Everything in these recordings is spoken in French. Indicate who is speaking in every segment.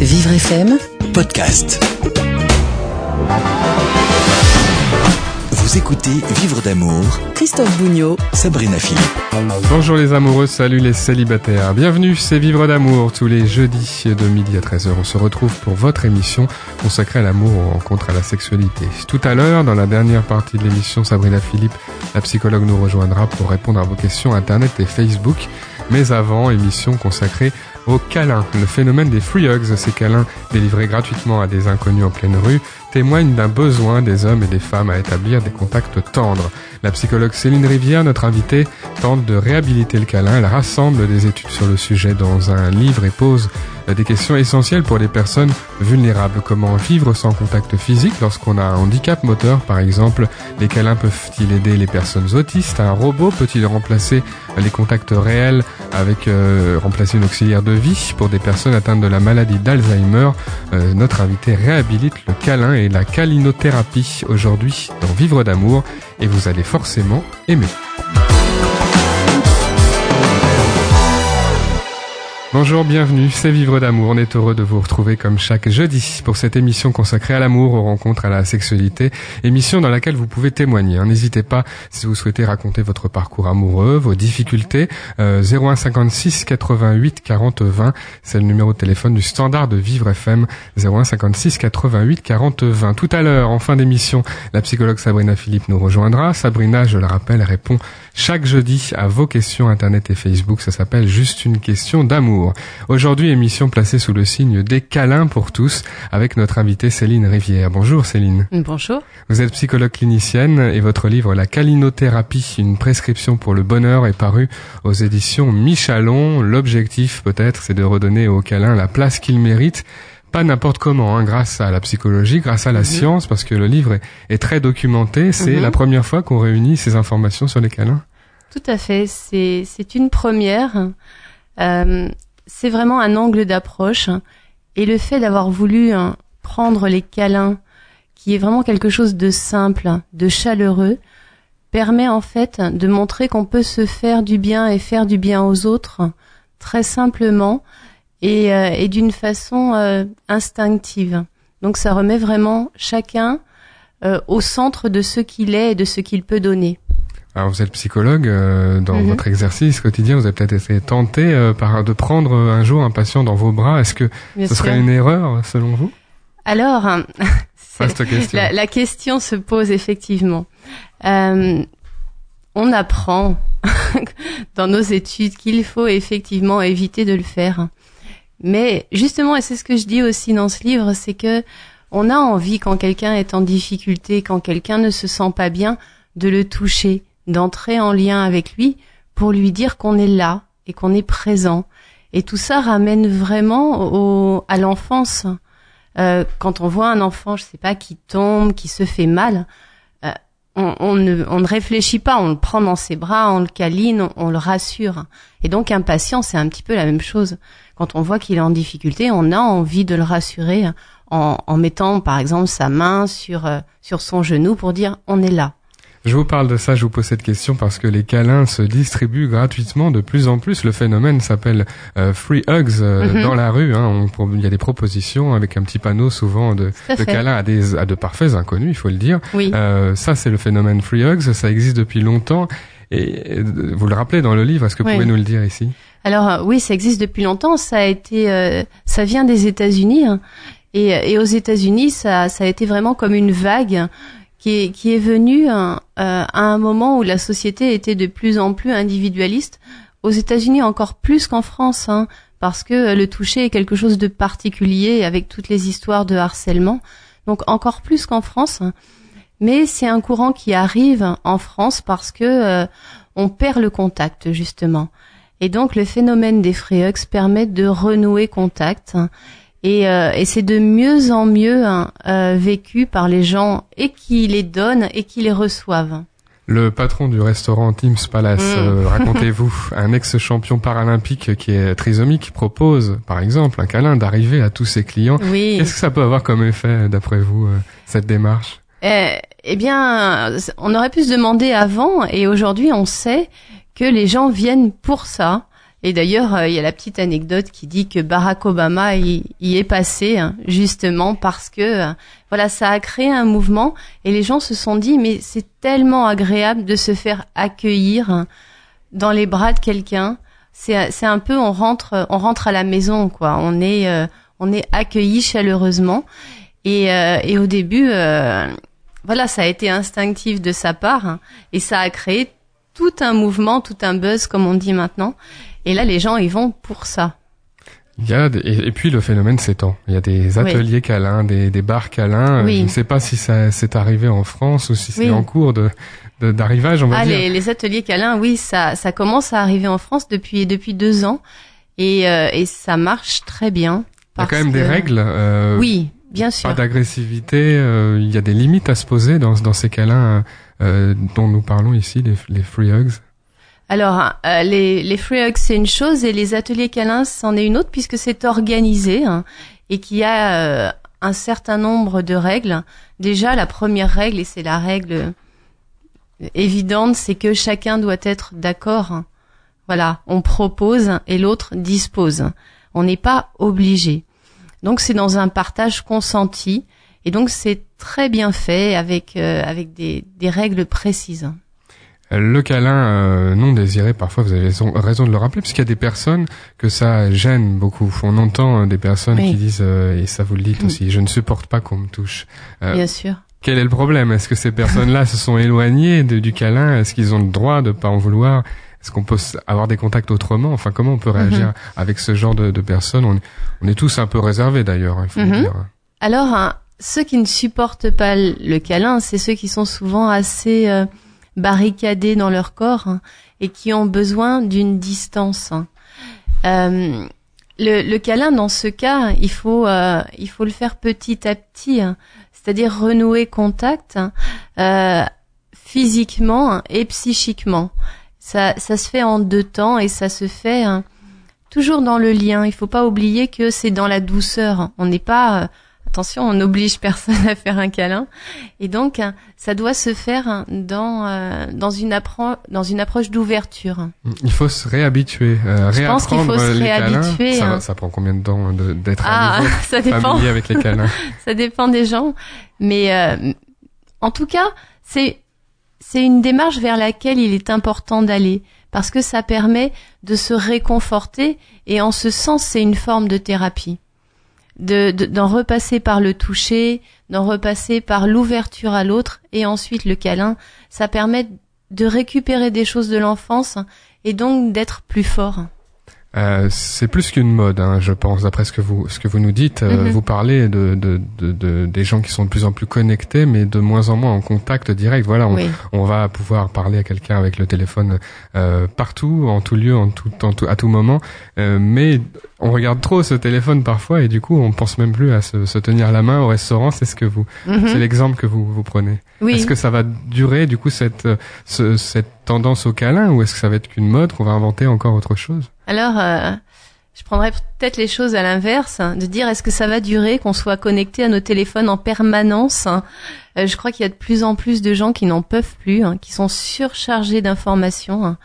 Speaker 1: Vivre FM
Speaker 2: podcast. Vous écoutez Vivre d'amour,
Speaker 1: Christophe Bougnot
Speaker 2: Sabrina Philippe.
Speaker 3: Bonjour les amoureux, salut les célibataires. Bienvenue, c'est Vivre d'amour. Tous les jeudis de midi à 13h, on se retrouve pour votre émission consacrée à l'amour, aux rencontres, à la sexualité. Tout à l'heure, dans la dernière partie de l'émission, Sabrina Philippe, la psychologue, nous rejoindra pour répondre à vos questions Internet et Facebook. Mais avant, émission consacrée aux câlins. Le phénomène des free hugs, ces câlins délivrés gratuitement à des inconnus en pleine rue, témoigne d'un besoin des hommes et des femmes à établir des contacts tendres. La psychologue Céline Rivière, notre invitée, tente de réhabiliter le câlin. Elle rassemble des études sur le sujet dans un livre et pose des questions essentielles pour les personnes vulnérables. Comment vivre sans contact physique lorsqu'on a un handicap moteur, par exemple? Les câlins peuvent-ils aider les personnes autistes? Un robot peut-il remplacer les contacts réels avec euh, remplacer une auxiliaire de vie pour des personnes atteintes de la maladie d'Alzheimer? Euh, Notre invité réhabilite le câlin et la câlinothérapie aujourd'hui dans Vivre d'amour et vous allez forcément aimer. Bonjour, bienvenue, c'est Vivre d'amour. On est heureux de vous retrouver comme chaque jeudi pour cette émission consacrée à l'amour, aux rencontres, à la sexualité. Émission dans laquelle vous pouvez témoigner. N'hésitez pas si vous souhaitez raconter votre parcours amoureux, vos difficultés. Euh, 01 56 88 40 20, c'est le numéro de téléphone du standard de Vivre FM. 01 56 88 40 20. Tout à l'heure, en fin d'émission, la psychologue Sabrina Philippe nous rejoindra. Sabrina, je le rappelle, répond chaque jeudi à vos questions Internet et Facebook. Ça s'appelle Juste une question d'amour. Aujourd'hui, émission placée sous le signe des câlins pour tous avec notre invitée Céline Rivière. Bonjour Céline.
Speaker 4: Bonjour.
Speaker 3: Vous êtes psychologue clinicienne et votre livre La câlinothérapie, une prescription pour le bonheur est paru aux éditions Michalon. L'objectif peut-être c'est de redonner aux câlins la place qu'ils méritent pas n'importe comment, hein, grâce à la psychologie, grâce à la science, parce que le livre est, est très documenté. C'est
Speaker 4: Mhm.
Speaker 3: la première fois qu'on réunit ces informations sur les câlins.
Speaker 4: Tout à fait. C'est c'est une première. Euh, c'est vraiment un angle d'approche. Et le fait d'avoir voulu hein, prendre les câlins, qui est vraiment quelque chose de simple, de chaleureux, permet en fait de montrer qu'on peut se faire du bien et faire du bien aux autres très simplement et, euh, et d'une façon euh, instinctive. Donc ça remet vraiment chacun euh, au centre de ce qu'il est et de ce qu'il peut donner.
Speaker 3: Alors vous êtes psychologue, euh, dans
Speaker 4: Mhm.
Speaker 3: votre exercice quotidien, vous avez peut-être été tenté euh, par de prendre un jour un patient dans vos bras. Est-ce que
Speaker 4: Bien
Speaker 3: ce
Speaker 4: sûr.
Speaker 3: serait une erreur selon vous?
Speaker 4: Alors, hein,
Speaker 3: question.
Speaker 4: la, la question se pose effectivement. Euh, on apprend dans nos études qu'il faut effectivement éviter de le faire. Mais justement, et c'est ce que je dis aussi dans ce livre, c'est que on a envie quand quelqu'un est en difficulté, quand quelqu'un ne se sent pas bien, de le toucher, d'entrer en lien avec lui pour lui dire qu'on est là et qu'on est présent. Et tout ça ramène vraiment au, à l'enfance. Euh, quand on voit un enfant, je sais pas, qui tombe, qui se fait mal, on, ne, on ne réfléchit pas, on le prend dans ses bras, on le câline, on, on le rassure. Et donc un patient, c'est un petit peu la même chose. Quand on voit qu'il est en difficulté, on a envie de le rassurer en, en mettant, par exemple, sa main sur euh, sur son genou pour dire on est là.
Speaker 3: Je vous parle de ça, je vous pose cette question parce que les câlins se distribuent gratuitement de plus en plus. Le phénomène s'appelle euh, free hugs euh,
Speaker 4: Mhm.
Speaker 3: dans la rue. Hein. On il y a des propositions avec un petit panneau souvent de, de câlins à, des, à de parfaits inconnus, il faut le dire.
Speaker 4: Oui.
Speaker 3: Euh, ça, c'est le phénomène free hugs. Ça existe depuis longtemps. Et euh, vous le rappelez dans le livre, est-ce que vous
Speaker 4: Oui.
Speaker 3: pouvez nous le dire ici?
Speaker 4: Alors euh, oui, ça existe depuis longtemps. Ça a été, euh, ça vient des États-Unis hein. et, et aux États-Unis, ça, ça a été vraiment comme une vague qui est, qui est venue hein, euh, à un moment où la société était de plus en plus individualiste. Aux États-Unis encore plus qu'en France, hein, parce que euh, le toucher est quelque chose de particulier avec toutes les histoires de harcèlement. Donc encore plus qu'en France. Mais c'est un courant qui arrive en France parce que euh, on perd le contact justement. Et donc le phénomène des hugs permet de renouer contact. Et, euh, et c'est de mieux en mieux hein, euh, vécu par les gens et qui les donnent et qui les reçoivent.
Speaker 3: Le patron du restaurant Tim's Palace,
Speaker 4: Mm.
Speaker 3: euh, racontez-vous, un ex-champion paralympique qui est trisomique propose, par exemple, un câlin d'arriver à tous ses clients.
Speaker 4: Oui.
Speaker 3: Qu'est-ce que ça peut avoir comme effet, d'après vous, euh, cette démarche?
Speaker 4: Eh, eh bien, on aurait pu se demander avant, et aujourd'hui on sait que les gens viennent pour ça. Et d'ailleurs, euh, il y a la petite anecdote qui dit que Barack Obama y, y est passé hein, justement parce que euh, voilà, ça a créé un mouvement et les gens se sont dit mais c'est tellement agréable de se faire accueillir hein, dans les bras de quelqu'un. C'est c'est un peu on rentre on rentre à la maison quoi. On est euh, on est accueilli chaleureusement et euh, et au début euh, voilà, ça a été instinctif de sa part hein, et ça a créé tout un mouvement, tout un buzz comme on dit maintenant. Et là, les gens, ils vont pour ça.
Speaker 3: Il y a des- et, puis le phénomène s'étend. Il y a des ateliers câlins, des, des bars câlins.
Speaker 4: Oui.
Speaker 3: Je ne sais pas si ça c'est arrivé en France ou si c'est
Speaker 4: Oui.
Speaker 3: en cours de d'arrivage, on va
Speaker 4: Ah,
Speaker 3: dire.
Speaker 4: les, les ateliers câlins, oui, ça, ça commence à arriver en France depuis depuis deux ans et, euh, et ça marche très bien.
Speaker 3: Il y a quand même des règles. euh,
Speaker 4: Oui, bien sûr.
Speaker 3: Pas d'agressivité. euh, il y a des limites à se poser dans dans ces câlins euh, dont nous parlons ici, les, les free hugs.
Speaker 4: Alors, euh, les, les free hugs, c'est une chose et les ateliers câlins, c'en est une autre puisque c'est organisé hein, et qu'il y a euh, un certain nombre de règles. Déjà, la première règle, et c'est la règle évidente, c'est que chacun doit être d'accord. Voilà, on propose et l'autre dispose. On n'est pas obligé. Donc, c'est dans un partage consenti et donc c'est très bien fait avec euh, avec des, des règles précises.
Speaker 3: Le câlin euh, non désiré, parfois vous avez raison, de le rappeler, parce qu'il y a des personnes que ça gêne beaucoup. On entend euh, des personnes
Speaker 4: Oui.
Speaker 3: qui disent, euh, et ça vous le dites
Speaker 4: Mm.
Speaker 3: aussi, je ne supporte pas qu'on me touche. Euh,
Speaker 4: Bien sûr.
Speaker 3: Quel est le problème? Est-ce que ces personnes-là se sont éloignées de- du câlin? Est-ce qu'ils ont le droit de pas en vouloir? Est-ce qu'on peut avoir des contacts autrement? Enfin, comment on peut réagir avec ce genre de, de personnes? On, est- on est tous un peu réservés d'ailleurs, hein, il faut le
Speaker 4: Mhm.
Speaker 3: dire.
Speaker 4: Alors, hein, ceux qui ne supportent pas le le câlin, c'est ceux qui sont souvent assez euh, barricadés dans leur corps hein, et qui ont besoin d'une distance. hein. Euh, le, le câlin, dans ce cas, il faut, euh, il faut le faire petit à petit, hein, c'est-à-dire renouer contact euh, physiquement et psychiquement. Ça, ça se fait en deux temps et ça se fait toujours dans le lien. Il faut pas oublier que c'est dans la douceur. On n'est pas attention, on n'oblige personne à faire un câlin. Et donc, ça doit se faire dans euh, dans une approche dans une approche d'ouverture.
Speaker 3: Il faut se réhabituer, euh,
Speaker 4: Je pense qu'il faut se
Speaker 3: les câlins.
Speaker 4: réhabituer,
Speaker 3: Ça,
Speaker 4: hein.
Speaker 3: ça prend combien de temps d'être
Speaker 4: Ah, ça dépend,
Speaker 3: avec les câlins
Speaker 4: ça dépend des gens. Mais euh, en tout cas, c'est c'est une démarche vers laquelle il est important d'aller parce que ça permet de se réconforter et en ce sens, c'est une forme de thérapie. De de- d'en repasser par le toucher, d'en repasser par l'ouverture à l'autre et ensuite le câlin, ça permet de récupérer des choses de l'enfance et donc d'être plus fort.
Speaker 3: Euh, c'est plus qu'une mode, hein, je pense, d'après ce que vous ce que vous nous dites. Euh,
Speaker 4: Mhm.
Speaker 3: Vous parlez de, de, de, de- des gens qui sont de plus en plus connectés, mais de moins en moins en contact direct. Voilà, on,
Speaker 4: Oui.
Speaker 3: on va pouvoir parler à quelqu'un avec le téléphone euh, partout, en tout lieu, en tout, en tout- à tout moment. Euh, mais on regarde trop ce téléphone parfois et du coup, on pense même plus à se, se tenir la main au restaurant. C'est ce que vous,
Speaker 4: Mhm.
Speaker 3: c'est l'exemple que vous vous prenez.
Speaker 4: Oui.
Speaker 3: Est-ce que ça va durer du coup cette euh, ce- cette tendance au câlin ou est-ce que ça va être qu'une mode qu'on va inventer encore autre chose?
Speaker 4: Alors, euh, je prendrais peut-être les choses à l'inverse, hein, de dire est-ce que ça va durer qu'on soit connecté à nos téléphones en permanence hein? Euh, Je crois qu'il y a de plus en plus de gens qui n'en peuvent plus, hein, qui sont surchargés d'informations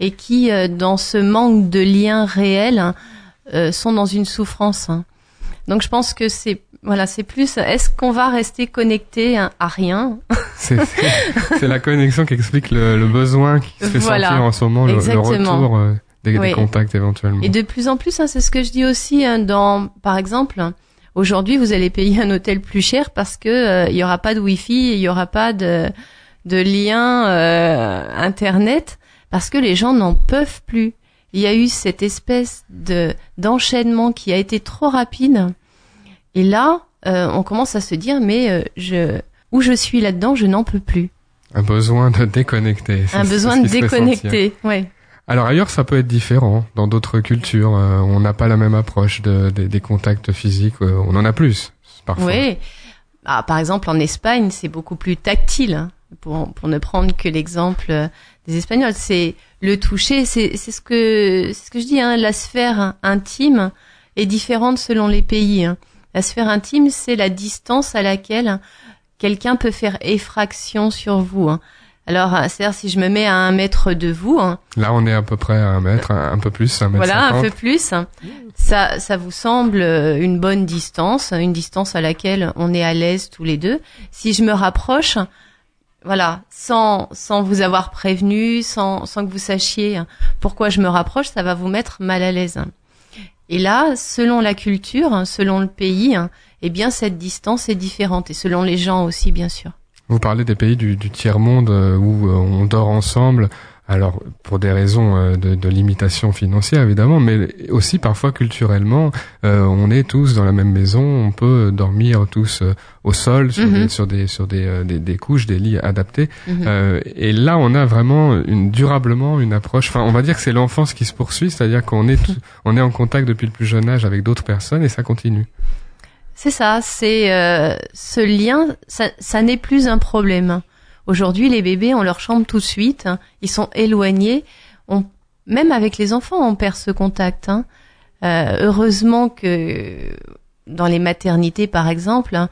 Speaker 4: et qui, euh, dans ce manque de liens réels, euh, sont dans une souffrance. hein. Donc, je pense que c'est voilà, c'est plus est-ce qu'on va rester connecté à rien?
Speaker 3: C'est la connexion qui explique le, le besoin qui se fait
Speaker 4: Voilà.
Speaker 3: sentir en ce moment, le, retour euh, des, contacts éventuellement.
Speaker 4: Et de plus en plus, hein, c'est ce que je dis aussi hein, dans, par exemple, aujourd'hui, vous allez payer un hôtel plus cher parce que euh, il y aura pas de Wi-Fi, il y aura pas de de lien euh, internet parce que les gens n'en peuvent plus. Il y a eu cette espèce de d'enchaînement qui a été trop rapide. Et là, euh, on commence à se dire mais euh, je où je suis là-dedans, je n'en peux plus.
Speaker 3: Un besoin de déconnecter.
Speaker 4: Un besoin de déconnecter. Ouais.
Speaker 3: Alors ailleurs, ça peut être différent. Dans d'autres cultures, euh, on n'a pas la même approche de, des- des contacts physiques. euh, on en a plus parfois.
Speaker 4: Oui. Ah, par exemple, en Espagne, c'est beaucoup plus tactile. hein, Pour, pour ne prendre que l'exemple euh, des Espagnols, c'est le toucher. C'est c'est ce que ce que je dis. Hein, la sphère intime est différente selon les pays. hein. La sphère intime, c'est la distance à laquelle quelqu'un peut faire effraction sur vous. hein. Alors, c'est-à-dire si je me mets à un mètre de vous, hein,
Speaker 3: Là, on est à peu près à un mètre, un, peu plus, un mètre
Speaker 4: voilà, un peu plus, hein, ça, ça vous semble une bonne distance, une distance à laquelle on est à l'aise tous les deux. Si je me rapproche, voilà, sans, sans vous avoir prévenu, sans, sans que vous sachiez pourquoi je me rapproche, ça va vous mettre mal à l'aise. Et là, selon la culture, selon le pays, eh bien, cette distance est différente, et selon les gens aussi, bien sûr.
Speaker 3: Vous parlez des pays du, du tiers-monde euh, où euh, on dort ensemble, alors pour des raisons euh, de, de limitation financière évidemment, mais aussi parfois culturellement, euh, on est tous dans la même maison, on peut dormir tous euh, au sol sur,
Speaker 4: Mhm.
Speaker 3: des, sur des sur des, euh, des, des couches, des lits adaptés.
Speaker 4: Mhm.
Speaker 3: Euh, et là, on a vraiment une durablement une approche. Enfin, on va dire que c'est l'enfance qui se poursuit, c'est-à-dire qu'on est tout- on est en contact depuis le plus jeune âge avec d'autres personnes et ça continue.
Speaker 4: C'est ça, c'est euh, ce lien, ça, ça n'est plus un problème. Aujourd'hui, les bébés, on leur chambre tout de suite, hein. ils sont éloignés. Même avec les enfants, on perd ce contact. hein. Euh, heureusement que dans les maternités, par exemple, hein,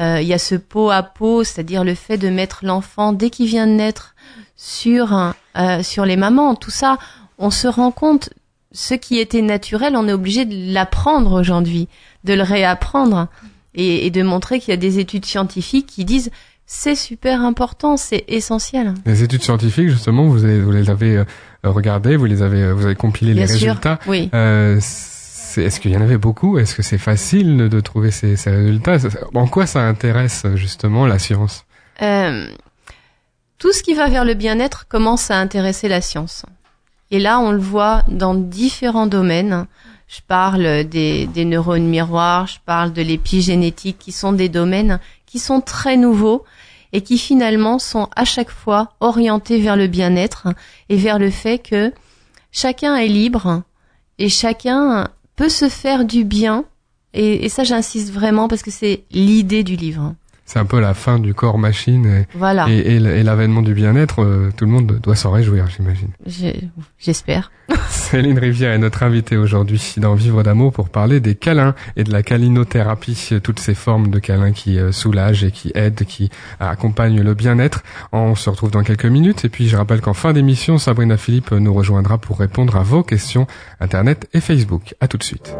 Speaker 4: euh, il y a ce pot à pot, c'est-à-dire le fait de mettre l'enfant dès qu'il vient de naître sur euh, sur les mamans. Tout ça, on se rend compte. Ce qui était naturel, on est obligé de l'apprendre aujourd'hui, de le réapprendre et de montrer qu'il y a des études scientifiques qui disent c'est super important, c'est essentiel.
Speaker 3: Les études scientifiques, justement, vous, avez- vous les avez euh, regardées, vous les avez, euh, vous avez compilé
Speaker 4: Bien
Speaker 3: les
Speaker 4: sûr.
Speaker 3: résultats.
Speaker 4: Oui.
Speaker 3: Euh, Est-ce qu'il y en avait beaucoup? Est-ce que c'est facile de trouver ces, ces résultats? En quoi ça intéresse justement la science?
Speaker 4: Euh, tout ce qui va vers le bien-être commence à intéresser la science. Et là, on le voit dans différents domaines. Je parle des, des neurones miroirs, je parle de l'épigénétique, qui sont des domaines qui sont très nouveaux et qui finalement sont à chaque fois orientés vers le bien-être et vers le fait que chacun est libre et chacun peut se faire du bien. Et, et ça, j'insiste vraiment parce que c'est l'idée du livre.
Speaker 3: C'est un peu la fin du corps machine
Speaker 4: Voilà.
Speaker 3: et, et, et l'avènement du bien-être. euh, tout le monde doit s'en réjouir, j'imagine.
Speaker 4: J'espère.
Speaker 3: Céline Rivière est notre invitée aujourd'hui dans Vivre d'amour pour parler des câlins et de la câlinothérapie, toutes ces formes de câlins qui euh, soulagent et qui aident, qui accompagnent le bien-être. On se retrouve dans quelques minutes et puis je rappelle qu'en fin d'émission, Sabrina Philippe nous rejoindra pour répondre à vos questions Internet et Facebook. À tout de suite.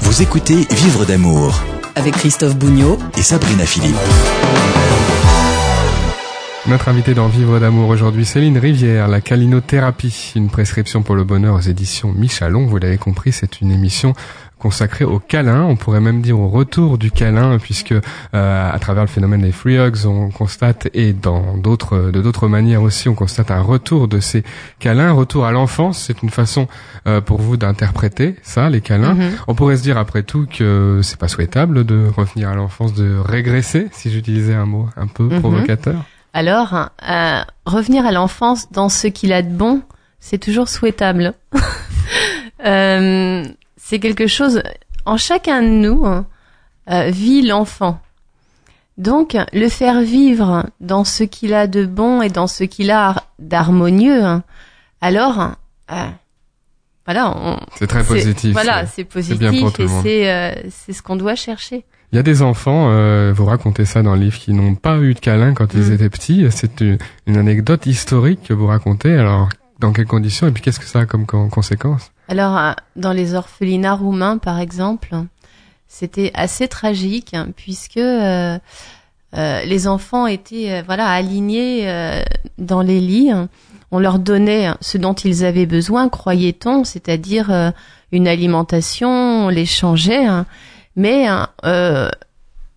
Speaker 2: Vous écoutez Vivre d'amour
Speaker 1: avec Christophe Bougnot
Speaker 2: et Sabrina Philippe.
Speaker 3: Notre invitée dans Vivre d'amour aujourd'hui, Céline Rivière, la câlinothérapie, une prescription pour le bonheur aux éditions Michalon. Vous l'avez compris, c'est une émission consacrée au câlin, on pourrait même dire au retour du câlin, puisque euh, à travers le phénomène des free hugs, on constate, et dans d'autres, de d'autres manières aussi, on constate un retour de ces câlins, retour à l'enfance. C'est une façon euh, pour vous d'interpréter ça, les câlins.
Speaker 4: Mhm.
Speaker 3: On pourrait se dire après tout que c'est pas souhaitable de revenir à l'enfance, de régresser, si j'utilisais un mot un peu
Speaker 4: Mhm.
Speaker 3: provocateur.
Speaker 4: Alors, euh, revenir à l'enfance dans ce qu'il a de bon, c'est toujours souhaitable. Euh, c'est quelque chose. En chacun de nous hein, euh, vit l'enfant. Donc, le faire vivre dans ce qu'il a de bon et dans ce qu'il a d'harmonieux, hein, alors, euh, voilà, on,
Speaker 3: C'est très positif.
Speaker 4: Voilà,
Speaker 3: c'est- bien pour
Speaker 4: positif
Speaker 3: tout le
Speaker 4: et c'est euh, c'est ce qu'on doit chercher.
Speaker 3: Il y a des enfants, euh, vous racontez ça dans le livre, qui n'ont pas eu de câlin quand ils
Speaker 4: Mm.
Speaker 3: étaient petits. C'est une, une anecdote historique que vous racontez. Alors, dans quelles conditions et puis qu'est-ce que ça a comme con- conséquence?
Speaker 4: Alors, euh, dans les orphelinats roumains, par exemple, c'était assez tragique hein, puisque euh, euh, les enfants étaient voilà alignés dans les lits. On leur donnait ce dont ils avaient besoin, croyait-on, c'est-à-dire une alimentation. On les changeait, hein. mais hein,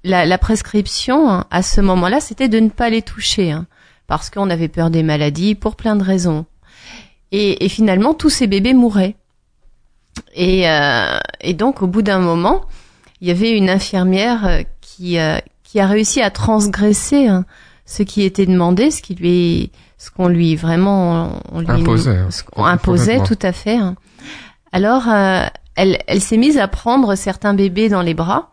Speaker 4: la, prescription à ce moment-là, c'était de ne pas les toucher parce qu'on avait peur des maladies pour plein de raisons. Et finalement, tous ces bébés mouraient. Et, euh, et donc, au bout d'un moment, il y avait une infirmière euh, qui, euh, qui a réussi à transgresser hein, ce qui était demandé, ce qui lui, ce qu'on lui vraiment, on lui
Speaker 3: Imposait, hein.
Speaker 4: ce qu'on imposait
Speaker 3: Complètement.
Speaker 4: tout à fait. hein. Alors, euh, elle, elle s'est mise à prendre certains bébés dans les bras.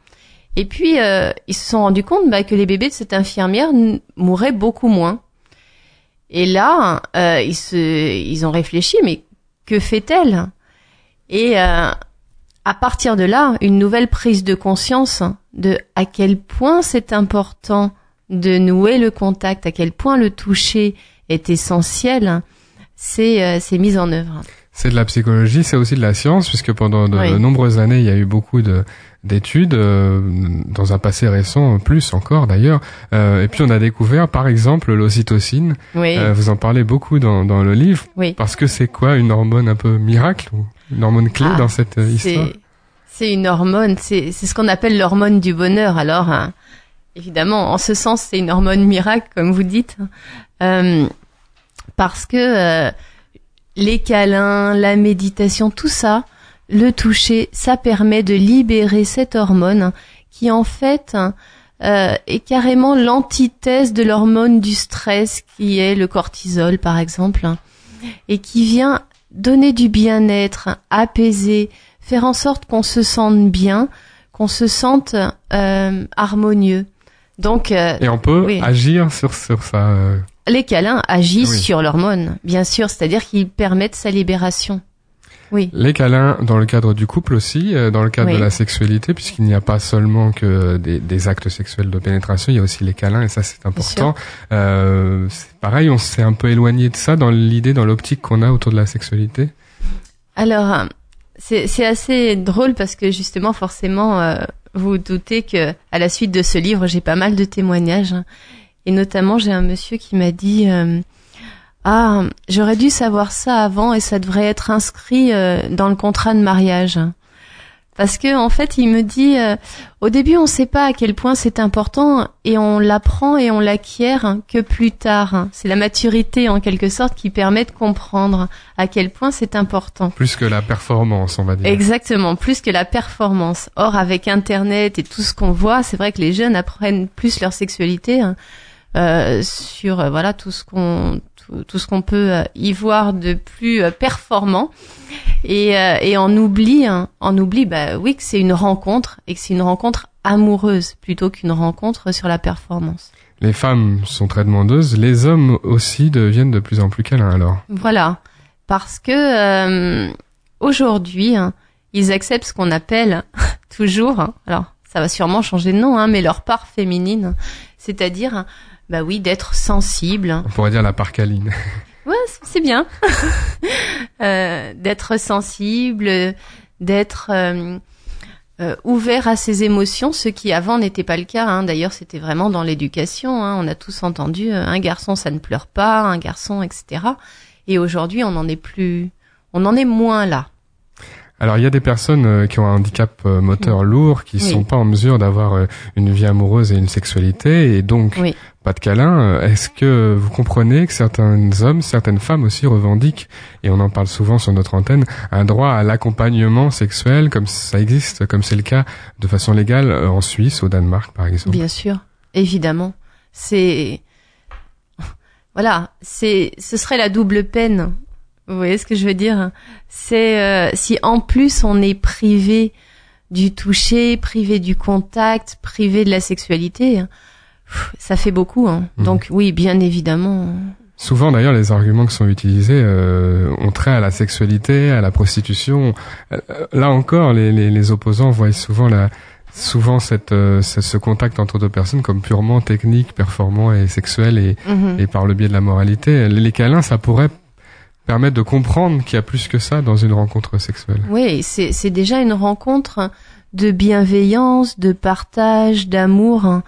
Speaker 4: Et puis, euh, ils se sont rendus compte bah, que les bébés de cette infirmière mouraient beaucoup moins. Et là, euh, ils, se, ils ont réfléchi, mais que fait-elle? Et euh, à partir de là, une nouvelle prise de conscience de à quel point c'est important de nouer le contact, à quel point le toucher est essentiel, c'est euh, c'est mis en œuvre.
Speaker 3: C'est de la psychologie, c'est aussi de la science, puisque pendant de
Speaker 4: Oui.
Speaker 3: nombreuses années, il y a eu beaucoup de d'études, euh, dans un passé récent, plus encore d'ailleurs. Euh, et puis on a découvert, par exemple, l'ocytocine.
Speaker 4: Oui,
Speaker 3: Euh, vous en parlez beaucoup dans, dans le livre,
Speaker 4: oui.
Speaker 3: parce que c'est quoi une hormone un peu miracle ou une hormone clé
Speaker 4: Ah,
Speaker 3: dans cette euh, histoire
Speaker 4: C'est une hormone, c'est c'est ce qu'on appelle l'hormone du bonheur. Alors hein, évidemment, en ce sens, c'est une hormone miracle, comme vous dites, Euh, parce que euh, les câlins, la méditation, tout ça, le toucher, ça permet de libérer cette hormone qui en fait euh, est carrément l'antithèse de l'hormone du stress qui est le cortisol par exemple et qui vient donner du bien-être, apaiser, faire en sorte qu'on se sente bien, qu'on se sente euh, harmonieux. Donc euh,
Speaker 3: Et on peut
Speaker 4: Oui.
Speaker 3: agir sur, sur ça. euh,
Speaker 4: les câlins agissent
Speaker 3: Oui.
Speaker 4: sur l'hormone, bien sûr, c'est-à-dire qu'ils permettent sa libération. Oui.
Speaker 3: Les câlins dans le cadre du couple aussi, euh, dans le cadre
Speaker 4: Oui.
Speaker 3: de la sexualité, puisqu'il n'y a pas seulement que des, des actes sexuels de pénétration, il y a aussi les câlins, et ça c'est important. Euh, c'est pareil, on s'est un peu éloigné de ça dans l'idée, dans l'optique qu'on a autour de la sexualité.
Speaker 4: Alors, euh, c'est assez drôle parce que justement, forcément, euh, vous vous doutez que à la suite de ce livre, j'ai pas mal de témoignages. hein. Et notamment, j'ai un monsieur qui m'a dit euh, Ah, j'aurais dû savoir ça avant et ça devrait être inscrit euh, dans le contrat de mariage. Parce que en fait, il me dit euh, au début, on ne sait pas à quel point c'est important et on l'apprend et on l'acquiert que plus tard. C'est la maturité en quelque sorte qui permet de comprendre à quel point c'est important.
Speaker 3: Plus que la performance, on va dire.
Speaker 4: Exactement, plus que la performance. Or, avec Internet et tout ce qu'on voit, c'est vrai que les jeunes apprennent plus leur sexualité hein, euh, sur euh, voilà tout ce qu'on tout, tout ce qu'on peut euh, y voir de plus euh, performant et, euh, et on oublie hein, on oublie bah oui que c'est une rencontre et que c'est une rencontre amoureuse plutôt qu'une rencontre sur la performance.
Speaker 3: Les femmes sont très demandeuses, les hommes aussi deviennent de plus en plus câlins alors.
Speaker 4: Voilà, parce que euh, aujourd'hui, hein, ils acceptent ce qu'on appelle toujours, hein, alors ça va sûrement changer de nom, hein, mais leur part féminine, c'est-à-dire, bah oui, d'être sensible,
Speaker 3: On pourrait dire la parcaline.
Speaker 4: Ouais, c'est bien. Euh, d'être sensible, d'être euh, euh, ouvert à ses émotions, ce qui avant n'était pas le cas. hein. D'ailleurs, c'était vraiment dans l'éducation. hein. On a tous entendu un garçon, ça ne pleure pas, un garçon, etc. Et aujourd'hui, on en est plus, on en est moins là.
Speaker 3: Alors il y a des personnes euh, qui ont un handicap euh, moteur lourd, qui
Speaker 4: Oui.
Speaker 3: sont pas en mesure d'avoir euh, une vie amoureuse et une sexualité, et donc
Speaker 4: Oui.
Speaker 3: pas de câlin. Est-ce que vous comprenez que certains hommes, certaines femmes aussi revendiquent, et on en parle souvent sur notre antenne, un droit à l'accompagnement sexuel, comme ça existe, comme c'est le cas de façon légale en Suisse, au Danemark par exemple?
Speaker 4: Bien sûr, évidemment. C'est voilà, c'est ce serait la double peine. Vous voyez ce que je veux dire? C'est euh, si en plus on est privé du toucher, privé du contact, privé de la sexualité, hein, ça fait beaucoup. Hein.
Speaker 3: Mhm.
Speaker 4: Donc oui, bien évidemment.
Speaker 3: Souvent d'ailleurs, les arguments qui sont utilisés euh, ont trait à la sexualité, à la prostitution. Euh, là encore, les, les, les opposants voient souvent la souvent cette, euh, ce, ce contact entre deux personnes comme purement technique, performant et sexuel et,
Speaker 4: Mhm.
Speaker 3: et par le biais de la moralité. Les, les câlins, ça pourrait permettre de comprendre qu'il y a plus que ça dans une rencontre sexuelle.
Speaker 4: Oui, c'est c'est déjà une rencontre de bienveillance, de partage, d'amour, hein.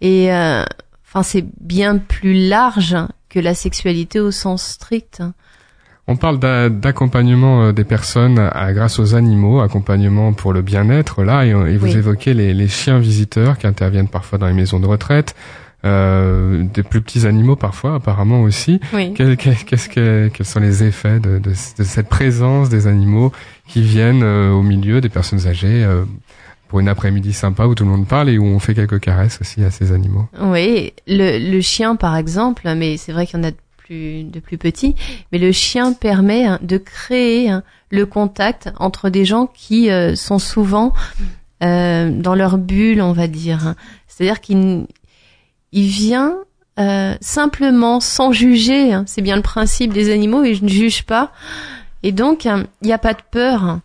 Speaker 4: et euh, enfin c'est bien plus large que la sexualité au sens strict.
Speaker 3: On parle d'a- d'accompagnement euh, des personnes à- grâce aux animaux, accompagnement pour le bien-être là, et, et vous
Speaker 4: Oui.
Speaker 3: évoquez les, les chiens visiteurs qui interviennent parfois dans les maisons de retraite, euh, des plus petits animaux parfois apparemment aussi.
Speaker 4: Oui.
Speaker 3: Quel- quel- Qu'est-ce que, quels sont les effets de, de- de cette présence des animaux qui viennent euh, au milieu des personnes âgées euh, pour une après-midi sympa où tout le monde parle et où on fait quelques caresses aussi à ces animaux?
Speaker 4: Oui, le, le chien par exemple, mais c'est vrai qu'il y en a de plus, de plus petits, mais le chien permet hein, de créer hein, le contact entre des gens qui euh, sont souvent euh, dans leur bulle, on va dire. C'est-à-dire qu'il il vient euh, simplement sans juger. hein. C'est bien le principe des animaux, ils ne jugent pas. Et donc, hein, il n'y a pas de peur.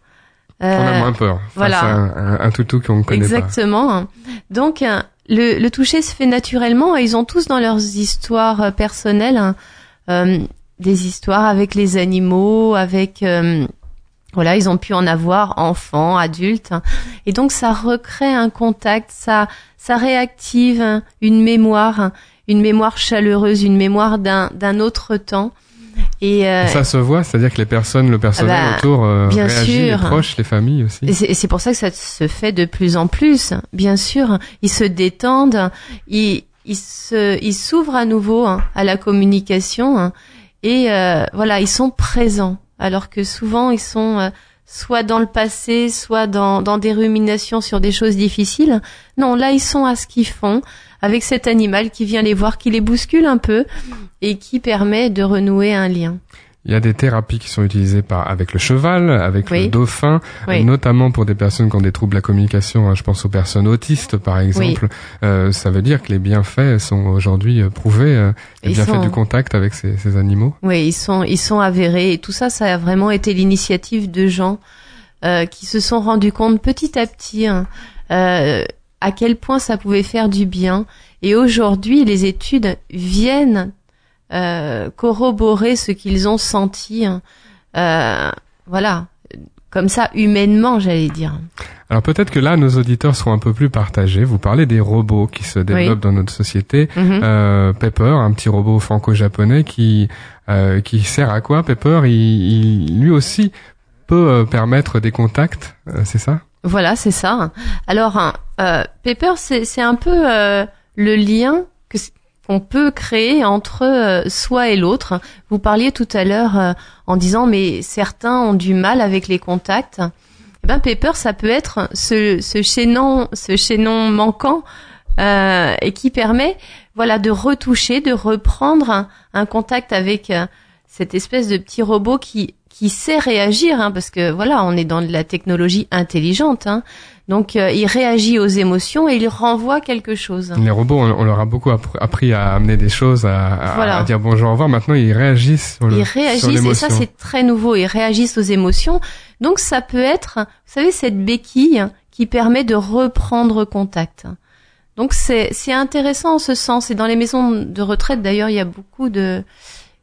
Speaker 3: On a
Speaker 4: Euh,
Speaker 3: moins peur face
Speaker 4: voilà.
Speaker 3: à un, un- un toutou qu'on connaît pas.
Speaker 4: Exactement. Donc, euh, le, le toucher se fait naturellement et ils ont tous dans leurs histoires euh, personnelles hein, euh, des histoires avec les animaux, avec euh, voilà, ils ont pu en avoir enfants, adultes, et donc ça recrée un contact, ça ça réactive une mémoire, une mémoire chaleureuse, une mémoire d'un d'un autre temps. Et, euh,
Speaker 3: Ça se voit, c'est-à-dire que les personnes, le personnel
Speaker 4: bah,
Speaker 3: autour euh,
Speaker 4: bien
Speaker 3: réagit, les
Speaker 4: sûr.
Speaker 3: proches, les familles aussi.
Speaker 4: Et c'est pour ça que ça se fait de plus en plus, bien sûr. Ils se détendent, ils, ils se, ils s'ouvrent à nouveau hein, à la communication hein, et euh, voilà, ils sont présents. Alors que souvent ils sont euh, soit dans le passé, soit dans, dans des ruminations sur des choses difficiles. Non, là ils sont à ce qu'ils font avec cet animal qui vient les voir, qui les bouscule un peu et qui permet de renouer un lien.
Speaker 3: Il y a des thérapies qui sont utilisées par avec le cheval, avec
Speaker 4: Oui.
Speaker 3: le dauphin,
Speaker 4: Oui.
Speaker 3: notamment pour des personnes qui ont des troubles de la communication. hein, je pense aux personnes autistes, par exemple. Euh, ça veut dire que les bienfaits sont aujourd'hui euh, prouvés, euh, les
Speaker 4: Ils
Speaker 3: bienfaits
Speaker 4: sont-
Speaker 3: du contact avec ces, ces animaux.
Speaker 4: Oui, ils sont, ils sont avérés. Et tout ça, ça a vraiment été l'initiative de gens euh, qui se sont rendus compte petit à petit hein, euh, à quel point ça pouvait faire du bien. Et aujourd'hui, les études viennent euh, corroborer ce qu'ils ont senti. hein. Euh, voilà, comme ça, humainement, j'allais dire.
Speaker 3: Alors peut-être que là, nos auditeurs seront un peu plus partagés. Vous parlez des robots qui se développent dans notre société.
Speaker 4: Mhm.
Speaker 3: Euh, Pepper, un petit robot franco-japonais qui euh, qui sert à quoi Pepper, il, il- lui aussi peut euh, permettre des contacts, euh, c'est ça?
Speaker 4: Voilà, c'est ça. Alors, hein, euh, Pepper, c'est c'est un peu euh, le lien que qu'on peut créer entre euh, soi et l'autre. Vous parliez tout à l'heure euh, en disant, mais certains ont du mal avec les contacts. Eh ben, Pepper, ça peut être ce, ce chaînon, ce chaînon manquant euh, et qui permet, voilà, de retoucher, de reprendre un, contact avec euh, cette espèce de petit robot qui qui sait réagir, hein, parce que voilà, on est dans de la technologie intelligente. Hein. Donc, euh, il réagit aux émotions et il renvoie quelque chose.
Speaker 3: Les robots, on, on leur a beaucoup appr- appris à amener des choses, à, à-
Speaker 4: Voilà.
Speaker 3: à dire bonjour, au revoir. Maintenant, ils réagissent sur le
Speaker 4: Ils
Speaker 3: sur
Speaker 4: réagissent et ça c'est très nouveau. Ils réagissent aux émotions. Donc ça peut être, vous savez, cette béquille qui permet de reprendre contact. Donc c'est c'est intéressant en ce sens. Et dans les maisons de retraite d'ailleurs, il y a beaucoup de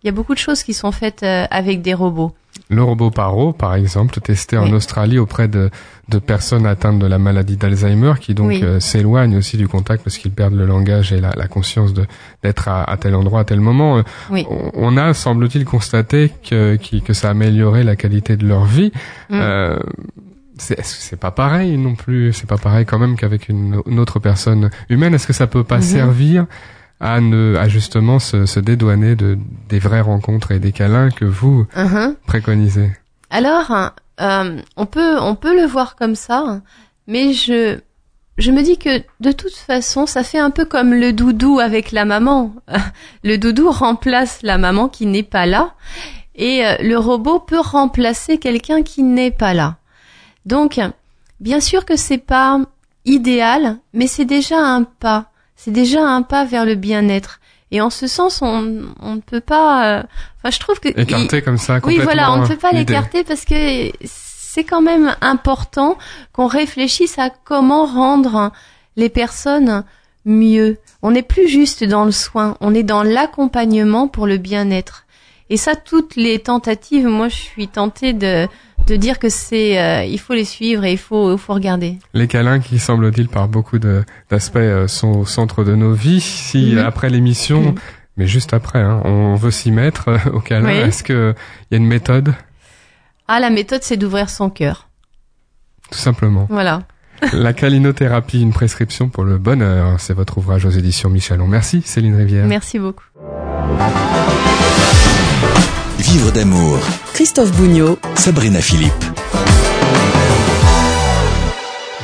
Speaker 4: il y a beaucoup de choses qui sont faites euh, avec des robots.
Speaker 3: Le robot Paro, par exemple, testé en. Australie auprès de, de personnes atteintes de la maladie d'Alzheimer, qui donc
Speaker 4: Oui.
Speaker 3: euh, s'éloignent aussi du contact parce qu'ils perdent le langage et la, la conscience de d'être à, à tel endroit à tel moment. Euh,
Speaker 4: Oui.
Speaker 3: On, a, semble-t-il, constaté que, qui- que ça a amélioré la qualité de leur vie.
Speaker 4: Mm.
Speaker 3: Euh, c'est est-ce que c'est pas pareil non plus? C'est pas pareil quand même qu'avec une, une autre personne humaine. Est-ce que ça peut pas
Speaker 4: Mhm.
Speaker 3: servir à ne à justement se, se dédouaner de des vraies rencontres et des câlins que vous
Speaker 4: Mhm.
Speaker 3: préconisez
Speaker 4: Alors, euh, on peut on peut le voir comme ça, mais je je me dis que de toute façon, ça fait un peu comme le doudou avec la maman. Le doudou remplace la maman qui n'est pas là, et euh, le robot peut remplacer quelqu'un qui n'est pas là. Donc, bien sûr que c'est pas idéal, mais c'est déjà un pas. C'est déjà un pas vers le bien-être. Et en ce sens, on, on ne peut pas. euh, Enfin, je trouve que
Speaker 3: Écarté comme ça
Speaker 4: oui, voilà, on ne peut pas l'écarter parce que c'est quand même important qu'on réfléchisse à comment rendre les personnes mieux. On n'est plus juste dans le soin, on est dans l'accompagnement pour le bien-être. Et ça, toutes les tentatives, moi, je suis tentée de de dire que c'est, euh, il faut les suivre et il faut, il faut regarder.
Speaker 3: Les câlins qui semble-t-il par beaucoup d'aspects euh, sont au centre de nos vies. Si après l'émission, mais juste après, hein, on veut s'y mettre euh, au câlin,
Speaker 4: Oui.
Speaker 3: est-ce que il y a une méthode?
Speaker 4: Ah, la méthode, c'est d'ouvrir son cœur.
Speaker 3: Tout simplement.
Speaker 4: Voilà.
Speaker 3: La calinothérapie, une prescription pour le bonheur. C'est votre ouvrage aux éditions Michelon. Merci Céline Rivière.
Speaker 4: Merci beaucoup.
Speaker 2: Vivre d'amour.
Speaker 1: Christophe Bougnot,
Speaker 2: Sabrina Philippe.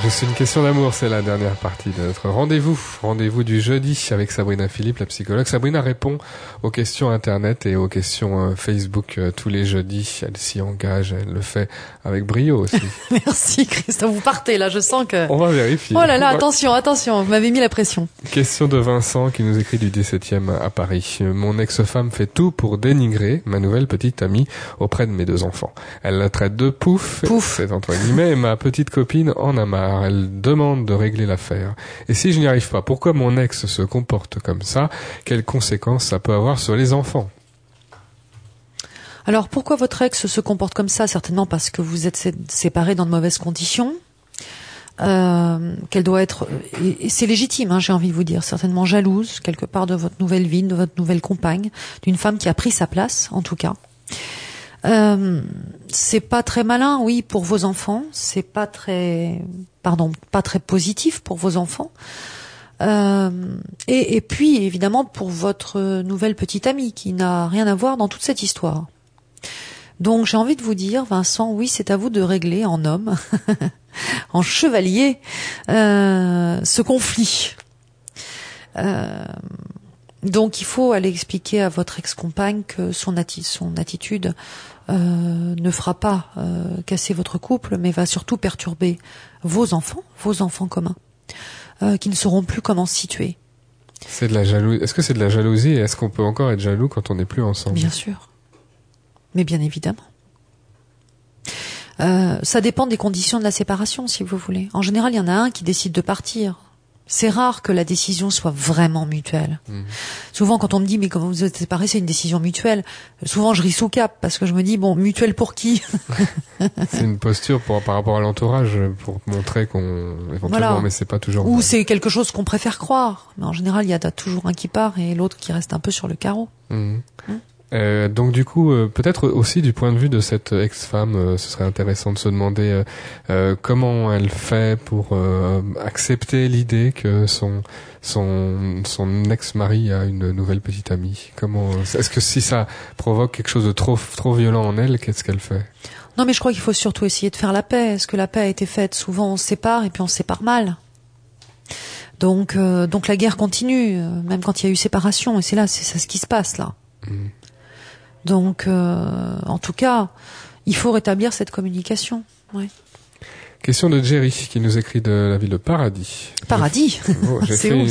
Speaker 3: Suis une question d'amour, c'est la dernière partie de notre rendez-vous. Rendez-vous du jeudi avec Sabrina Philippe, la psychologue. Sabrina répond aux questions Internet et aux questions euh, Facebook euh, tous les jeudis. Elle s'y engage, elle le fait avec brio aussi.
Speaker 5: Merci Christophe, vous partez là, je sens que...
Speaker 3: On va vérifier.
Speaker 5: Oh là là, attention, attention, vous m'avez mis la pression.
Speaker 3: Question de Vincent qui nous écrit du 17e à Paris. Mon ex-femme fait tout pour dénigrer ma nouvelle petite amie auprès de mes deux enfants. Elle la traite de pouf,
Speaker 5: Pouf.
Speaker 3: c'est entre guillemets, et ma petite copine en a marre. Elle demande de régler l'affaire. Et si je n'y arrive pas, pourquoi mon ex se comporte comme ça? Quelles conséquences ça peut avoir sur les enfants?
Speaker 5: Alors pourquoi votre ex se comporte comme ça? Certainement parce que vous êtes séparés dans de mauvaises conditions. Euh, qu'elle doit être, et c'est légitime, hein, j'ai envie de vous dire, certainement jalouse quelque part de votre nouvelle vie, de votre nouvelle compagne, d'une femme qui a pris sa place, en tout cas. Euh, c'est pas très malin, oui, pour vos enfants. C'est pas très, pardon, pas très positif pour vos enfants. Euh, et, puis évidemment pour votre nouvelle petite amie qui n'a rien à voir dans toute cette histoire. Donc j'ai envie de vous dire, Vincent, oui, c'est à vous de régler en homme, en chevalier, euh, ce conflit. Donc il faut aller expliquer à votre ex-compagne que son, son attitude euh, ne fera pas euh, casser votre couple, mais va surtout perturber vos enfants, vos enfants communs, euh, qui ne sauront plus comment se situer.
Speaker 3: C'est de la jalousie. Est-ce que c'est de la jalousie et est-ce qu'on peut encore être jaloux quand on n'est plus ensemble?
Speaker 5: Bien sûr, mais bien évidemment. Ça dépend des conditions de la séparation, si vous voulez. En général, il y en a un qui décide de partir. C'est rare que la décision soit vraiment mutuelle. Mmh. Souvent, quand on me dit mais comment vous êtes séparés, c'est une décision mutuelle. Souvent, je ris sous cap parce que je me dis bon, mutuelle pour qui
Speaker 3: C'est une posture pour par rapport à l'entourage pour montrer qu'on éventuellement, mais c'est pas toujours.
Speaker 5: Ou c'est quelque chose qu'on préfère croire. Mais en général, il y a toujours un qui part et l'autre qui reste un peu sur le carreau.
Speaker 3: Mmh. Mmh. Euh, donc du coup, euh, peut-être aussi du point de vue de cette ex-femme, euh, ce serait intéressant de se demander comment elle fait pour accepter l'idée que son son son ex-mari a une nouvelle petite amie. Comment est-ce que si ça provoque quelque chose de trop trop violent en elle, qu'est-ce qu'elle fait?
Speaker 5: Non, mais je crois qu'il faut surtout essayer de faire la paix. Est-ce que la paix a été faite? Souvent, on se sépare et puis on se sépare mal. Donc donc la guerre continue, même quand il y a eu séparation. Et c'est là, c'est ça ce qui se passe là. Mmh. Donc, euh, en tout cas, il faut rétablir cette communication. Ouais.
Speaker 3: Question de Jerry qui nous écrit de la ville de Paradis.
Speaker 5: Paradis
Speaker 3: oh, J'ai fait,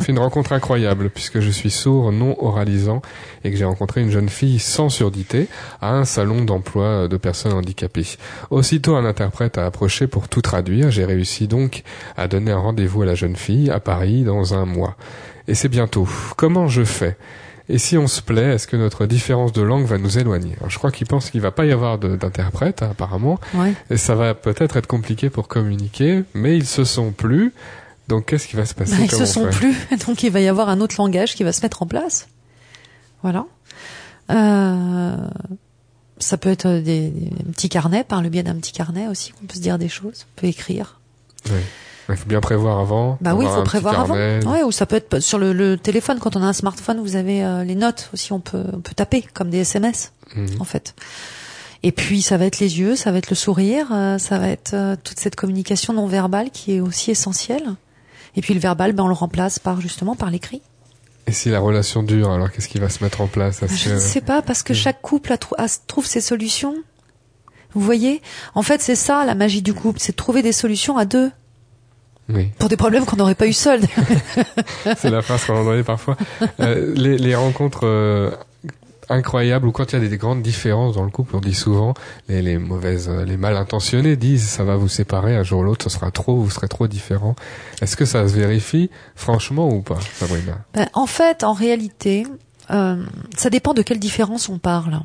Speaker 3: fait, une rencontre incroyable puisque je suis sourd, non oralisant et que j'ai rencontré une jeune fille sans surdité à un salon d'emploi de personnes handicapées. Aussitôt un interprète a approché pour tout traduire. J'ai réussi donc à donner un rendez-vous à la jeune fille à Paris dans un mois. Et c'est bientôt. Comment je fais? Et si on se plaît, est-ce que notre différence de langue va nous éloigner? Alors, Je crois qu'il pense qu'il va pas y avoir d'interprète apparemment, et ça va peut-être être compliqué pour communiquer, mais ils se sont plus. Donc qu'est-ce qui va se passer bah,
Speaker 5: Ils se sont plus, donc il va y avoir un autre langage qui va se mettre en place. Voilà. Euh, ça peut être des, des, petits carnets, par le biais d'un petit carnet aussi, qu'on peut se dire des choses, on peut écrire.
Speaker 3: Oui. Il faut bien prévoir avant.
Speaker 5: Bah oui, il faut prévoir avant. Ouais, ou ça peut être sur le, téléphone quand on a un smartphone, vous avez euh, les notes aussi, on peut on peut taper comme des SMS mhm. en fait. Et puis ça va être les yeux, ça va être le sourire, euh, ça va être euh, toute cette communication non verbale qui est aussi essentielle. Et puis le verbal, ben on le remplace par justement par l'écrit.
Speaker 3: Et si la relation dure, alors qu'est-ce qui va se mettre en place?
Speaker 5: Je ne sais pas parce que chaque couple a, trouve ses solutions. Vous voyez, en fait, c'est ça la magie du couple, c'est de trouver des solutions à deux.
Speaker 3: Oui.
Speaker 5: Pour des problèmes qu'on n'aurait pas eu seul.
Speaker 3: c'est la phrase qu'on entendait parfois. Euh, les, les, rencontres euh, incroyables ou quand il y a des, grandes différences dans le couple, on dit souvent, les, les mauvaises, euh, les mal intentionnés disent ça va vous séparer un jour ou l'autre, ce sera trop, vous serez trop différents. Est-ce que ça se vérifie franchement ou pas, Sabrina?
Speaker 5: Ben, En fait, en réalité, euh, ça dépend de quelle différence on parle.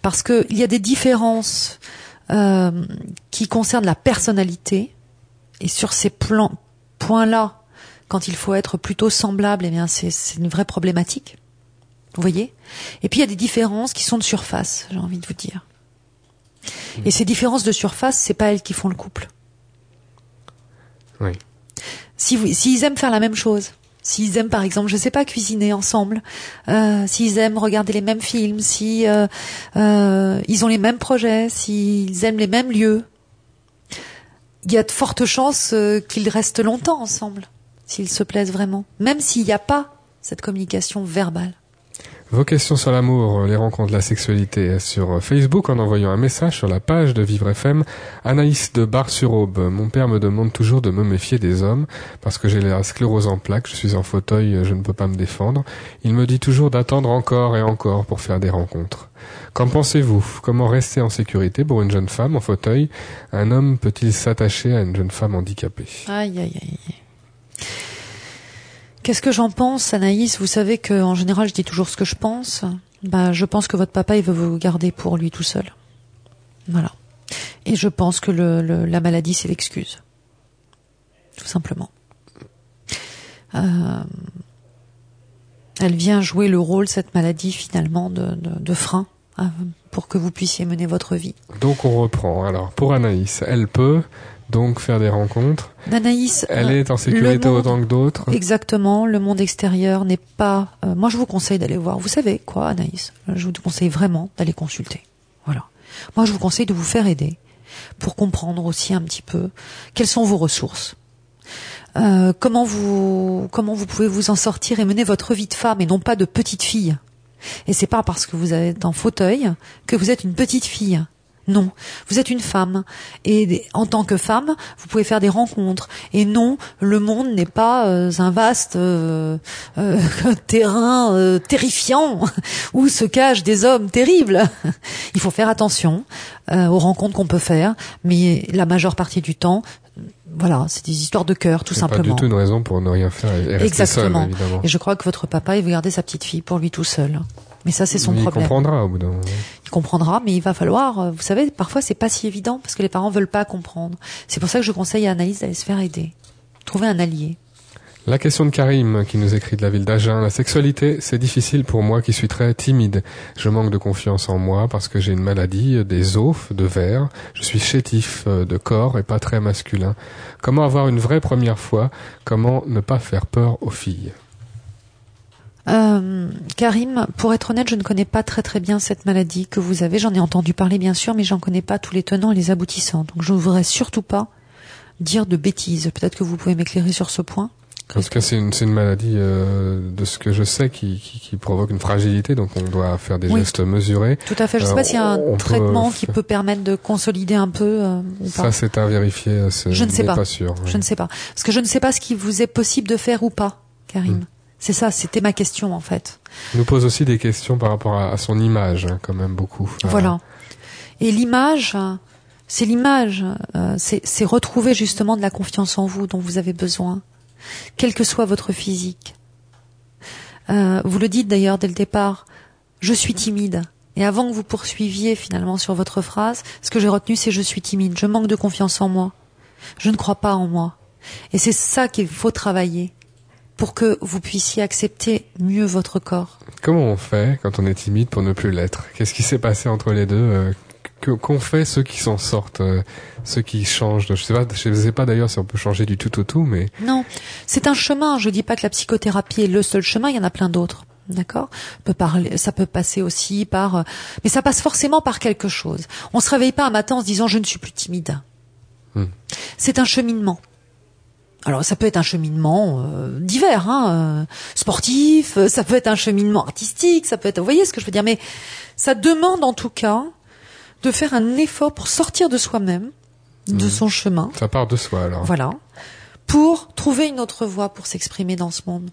Speaker 5: Parce que il y a des différences euh, qui concernent la personnalité et sur ces plans, points-là, quand il faut être plutôt semblable, eh bien, c'est, une vraie problématique. Vous voyez? Et puis il y a des différences qui sont de surface, j'ai envie de vous dire. Et ces différences de surface, c'est pas elles qui font le couple.
Speaker 3: Oui.
Speaker 5: Si vous, s'ils aiment faire la même chose, s'ils aiment par exemple, je sais pas, cuisiner ensemble, euh, s'ils aiment regarder les mêmes films, si euh, euh, ils ont les mêmes projets, s'ils aiment les mêmes lieux, il y a de fortes chances euh, qu'ils restent longtemps ensemble, s'ils se plaisent vraiment, même s'il n'y a pas cette communication verbale.
Speaker 3: Vos questions sur l'amour, les rencontres, la sexualité sur Facebook en envoyant un message sur la page de Vivre FM. Anaïs de Bar-sur-Aube. Mon père me demande toujours de me méfier des hommes parce que j'ai la sclérose en plaques, je suis en fauteuil, je ne peux pas me défendre. Il me dit toujours d'attendre encore et encore pour faire des rencontres. Qu'en pensez-vous? Comment rester en sécurité pour une jeune femme en fauteuil? Un homme peut-il s'attacher à une jeune femme handicapée?
Speaker 5: Qu'est-ce que j'en pense, Anaïs? Vous savez que en général, je dis toujours ce que je pense. Bah, je pense que votre papa, il veut vous garder pour lui tout seul. Voilà. Et je pense que la maladie, c'est l'excuse. Tout simplement. Euh, elle vient jouer le rôle, cette maladie, finalement, de frein euh, pour que vous puissiez mener votre vie.
Speaker 3: Donc on reprend. Alors, pour Anaïs, elle peut donc faire des rencontres.
Speaker 5: Anaïs,
Speaker 3: elle est en sécurité autant que d'autres.
Speaker 5: Exactement, le monde extérieur n'est pas. Euh, moi, je vous conseille d'aller voir. Vous savez quoi, Anaïs? Je vous conseille vraiment d'aller consulter. Voilà. Moi, je vous conseille de vous faire aider pour comprendre aussi un petit peu quelles sont vos ressources. Euh, comment vous comment vous pouvez vous en sortir et mener votre vie de femme et non pas de petite fille? Et c'est pas parce que vous êtes en fauteuil que vous êtes une petite fille. Non, vous êtes une femme et en tant que femme, vous pouvez faire des rencontres. Et non, le monde n'est pas euh, un vaste euh, euh, terrain terrifiant où se cachent des hommes terribles. Il faut faire attention aux rencontres qu'on peut faire, mais la majeure partie du temps, voilà, c'est des histoires de cœur, tout simplement.
Speaker 3: Pas du tout une raison pour ne rien faire et rester
Speaker 5: Exactement.
Speaker 3: Seul, évidemment.
Speaker 5: Et je crois que votre papa, il veut garder sa petite fille pour lui tout seul. Mais ça, c'est son problème.
Speaker 3: Il comprendra au bout d'un moment.
Speaker 5: Il comprendra, mais il va falloir. Euh, vous savez, parfois, c'est pas si évident parce que les parents veulent pas comprendre. C'est pour ça que je conseille à Anaïs d'aller se faire aider, trouver un allié.
Speaker 3: La question de Karim qui nous écrit de la ville d'Agen. La sexualité, c'est difficile pour moi qui suis très timide. Je manque de confiance en moi parce que j'ai une maladie des os, de verre. Je suis chétif euh, de corps et pas très masculin. Comment avoir une vraie première fois? Comment ne pas faire peur aux filles?
Speaker 5: Euh, Karim, pour être honnête, je ne connais pas très très bien cette maladie que vous avez. J'en ai entendu parler bien sûr, mais j'en connais pas tous les tenants et les aboutissants. Donc je ne voudrais surtout pas dire de bêtises. Peut-être que vous pouvez m'éclairer sur ce point.
Speaker 3: En tout cas, c'est une, une, maladie, euh, de ce que je sais, qui, qui, qui, provoque une fragilité, donc on doit faire des gestes mesurés.
Speaker 5: Tout à fait. Je ne sais pas s'il y a un traitement qui peut permettre de consolider un peu euh, ou pas.
Speaker 3: Ça, c'est à vérifier. Euh,
Speaker 5: je ne sais pas.
Speaker 3: pas sûr.
Speaker 5: Je ne sais pas. Parce que je ne sais pas ce qui vous est possible de faire ou pas, Karim. Hmm. C'est ça, c'était ma question en fait.
Speaker 3: Il nous pose aussi des questions par rapport à, son image, hein, quand même beaucoup.
Speaker 5: Voilà. Et l'image, c'est l'image, euh, c'est retrouver justement de la confiance en vous dont vous avez besoin, quel que soit votre physique. Euh, vous le dites d'ailleurs dès le départ, je suis timide. Et avant que vous poursuiviez finalement sur votre phrase, ce que j'ai retenu c'est je suis timide, je manque de confiance en moi, je ne crois pas en moi. Et c'est ça qu'il faut travailler pour que vous puissiez accepter mieux votre corps.
Speaker 3: Comment on fait quand on est timide pour ne plus l'être? Qu'est-ce qui s'est passé entre les deux? Euh, Qu'ont fait ceux qui s'en sortent, euh, ceux qui changent Je sais pas, je sais pas d'ailleurs si on peut changer du tout au tout, mais
Speaker 5: non, c'est un chemin. Je dis pas que la psychothérapie est le seul chemin. Il y en a plein d'autres. D'accord? Peut parler, ça peut passer aussi par, euh, mais ça passe forcément par quelque chose. On se réveille pas un matin en se disant je ne suis plus timide. Hmm. C'est un cheminement. Alors ça peut être un cheminement euh, divers, hein, euh, sportif, euh, ça peut être un cheminement artistique, ça peut être, vous voyez ce que je veux dire, mais ça demande en tout cas de faire un effort pour sortir de soi-même, de mmh. son chemin.
Speaker 3: Ça part de soi alors.
Speaker 5: Voilà, pour trouver une autre voie pour s'exprimer dans ce monde.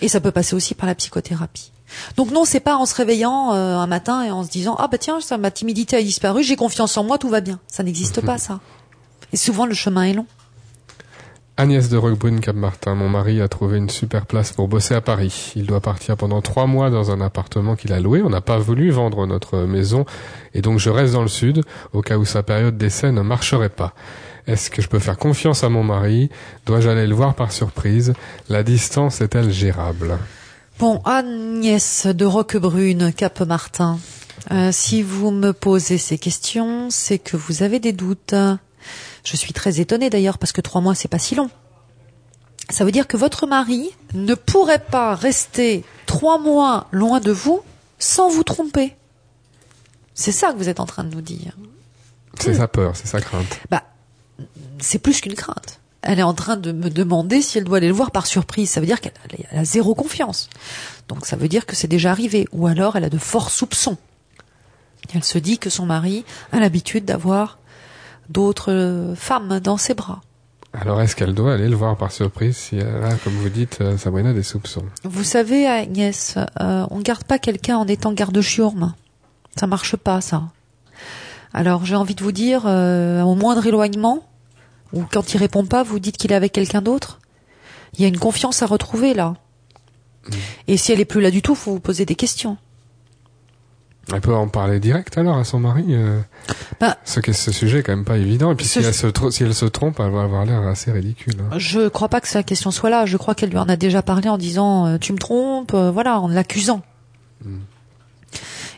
Speaker 5: Et ça peut passer aussi par la psychothérapie. Donc non, c'est pas en se réveillant un matin et en se disant ah bah tiens, ça, ma timidité a disparu, j'ai confiance en moi, tout va bien. Ça n'existe pas ça. Et souvent le chemin est long.
Speaker 3: Agnès de Roquebrune Cap-Martin, mon mari a trouvé une super place pour bosser à Paris. Il doit partir pendant trois mois dans un appartement qu'il a loué. On n'a pas voulu vendre notre maison et donc je reste dans le sud au cas où sa période d'essai ne marcherait pas. Est-ce que je peux faire confiance à mon mari? Dois-je aller le voir par surprise? La distance est-elle gérable?
Speaker 5: Bon, Agnès de Roquebrune, Cap-Martin, euh, si vous me posez ces questions, c'est que vous avez des doutes. Je suis très étonnée d'ailleurs parce que trois mois c'est pas si long. Ça veut dire que votre mari ne pourrait pas rester trois mois loin de vous sans vous tromper. C'est ça que vous êtes en train de nous dire.
Speaker 3: C'est sa peur, c'est sa crainte.
Speaker 5: Bah, c'est plus qu'une crainte. Elle est en train de me demander si elle doit aller le voir par surprise. Ça veut dire qu'elle a zéro confiance. Donc ça veut dire que c'est déjà arrivé. Ou alors elle a de forts soupçons. Elle se dit que son mari a l'habitude d'avoir d'autres euh, femmes dans ses bras.
Speaker 3: Alors est-ce qu'elle doit aller le voir par surprise si elle a, comme vous dites, euh, Sabrina, des soupçons?
Speaker 5: Vous savez, Agnès, euh, on garde pas quelqu'un en étant garde-chiourme. Ça marche pas, ça. Alors j'ai envie de vous dire, euh, au moindre éloignement, ou quand il répond pas, vous dites qu'il est avec quelqu'un d'autre. Il y a une confiance à retrouver là. Et si elle est plus là du tout, faut vous poser des questions.
Speaker 3: Elle peut en parler direct alors à son mari euh,
Speaker 5: Bah,
Speaker 3: Ce, sujet est quand même pas évident. Et puis si, elle se, tro- si elle se trompe, elle va avoir l'air assez ridicule. hein.
Speaker 5: Je crois pas que sa question soit là. Je crois qu'elle lui en a déjà parlé en disant euh, tu me trompes, euh, voilà, en l'accusant.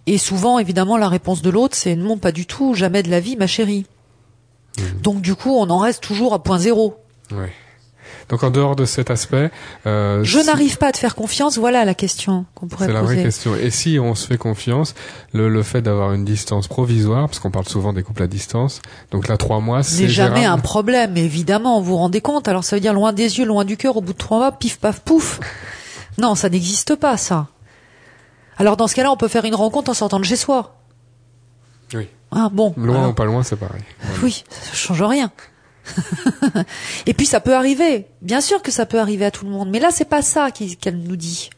Speaker 5: Et souvent, évidemment, la réponse de l'autre, c'est non, pas du tout, jamais de la vie, ma chérie. Donc du coup, on en reste toujours à point zéro.
Speaker 3: Ouais. Donc en dehors de cet aspect, euh,
Speaker 5: Je
Speaker 3: si-
Speaker 5: n'arrive pas à te faire confiance. Voilà la question qu'on pourrait
Speaker 3: C'est la vraie
Speaker 5: poser.
Speaker 3: question. Et si on se fait confiance, le, le fait d'avoir une distance provisoire, parce qu'on parle souvent des couples à distance, donc là trois mois,
Speaker 5: Ce
Speaker 3: c'est
Speaker 5: n'est jamais
Speaker 3: gérable.
Speaker 5: un problème, évidemment. Vous vous rendez compte Alors ça veut dire loin des yeux, loin du cœur. Au bout de trois mois, pif paf pouf. Non, ça n'existe pas, ça. Alors dans ce cas-là, on peut faire une rencontre en sortant de chez soi.
Speaker 3: Oui.
Speaker 5: Ah bon.
Speaker 3: Loin
Speaker 5: alors-
Speaker 3: ou pas loin, c'est pareil.
Speaker 5: Oui, ça change rien. Et puis ça peut arriver. Bien sûr que ça peut arriver à tout le monde. Mais là, c'est pas ça qu'elle nous dit.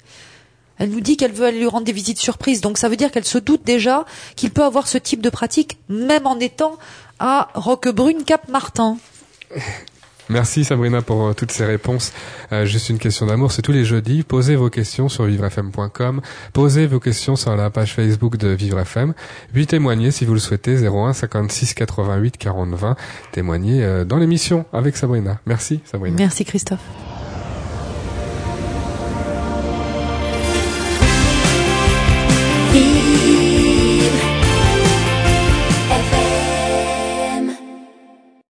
Speaker 5: Elle nous dit qu'elle veut aller lui rendre des visites surprises. Donc ça veut dire qu'elle se doute déjà qu'il peut avoir ce type de pratique, même en étant à Roquebrune Cap Martin.
Speaker 3: Merci Sabrina pour euh, toutes ces réponses. Euh, juste une question d'amour, c'est tous les jeudis. Posez vos questions sur vivrefm.com. Posez vos questions sur la page Facebook de Vivre FM. Puis témoignez si vous le souhaitez 01 56 88 40 20. Témoignez euh, dans l'émission avec Sabrina. Merci Sabrina.
Speaker 5: Merci Christophe.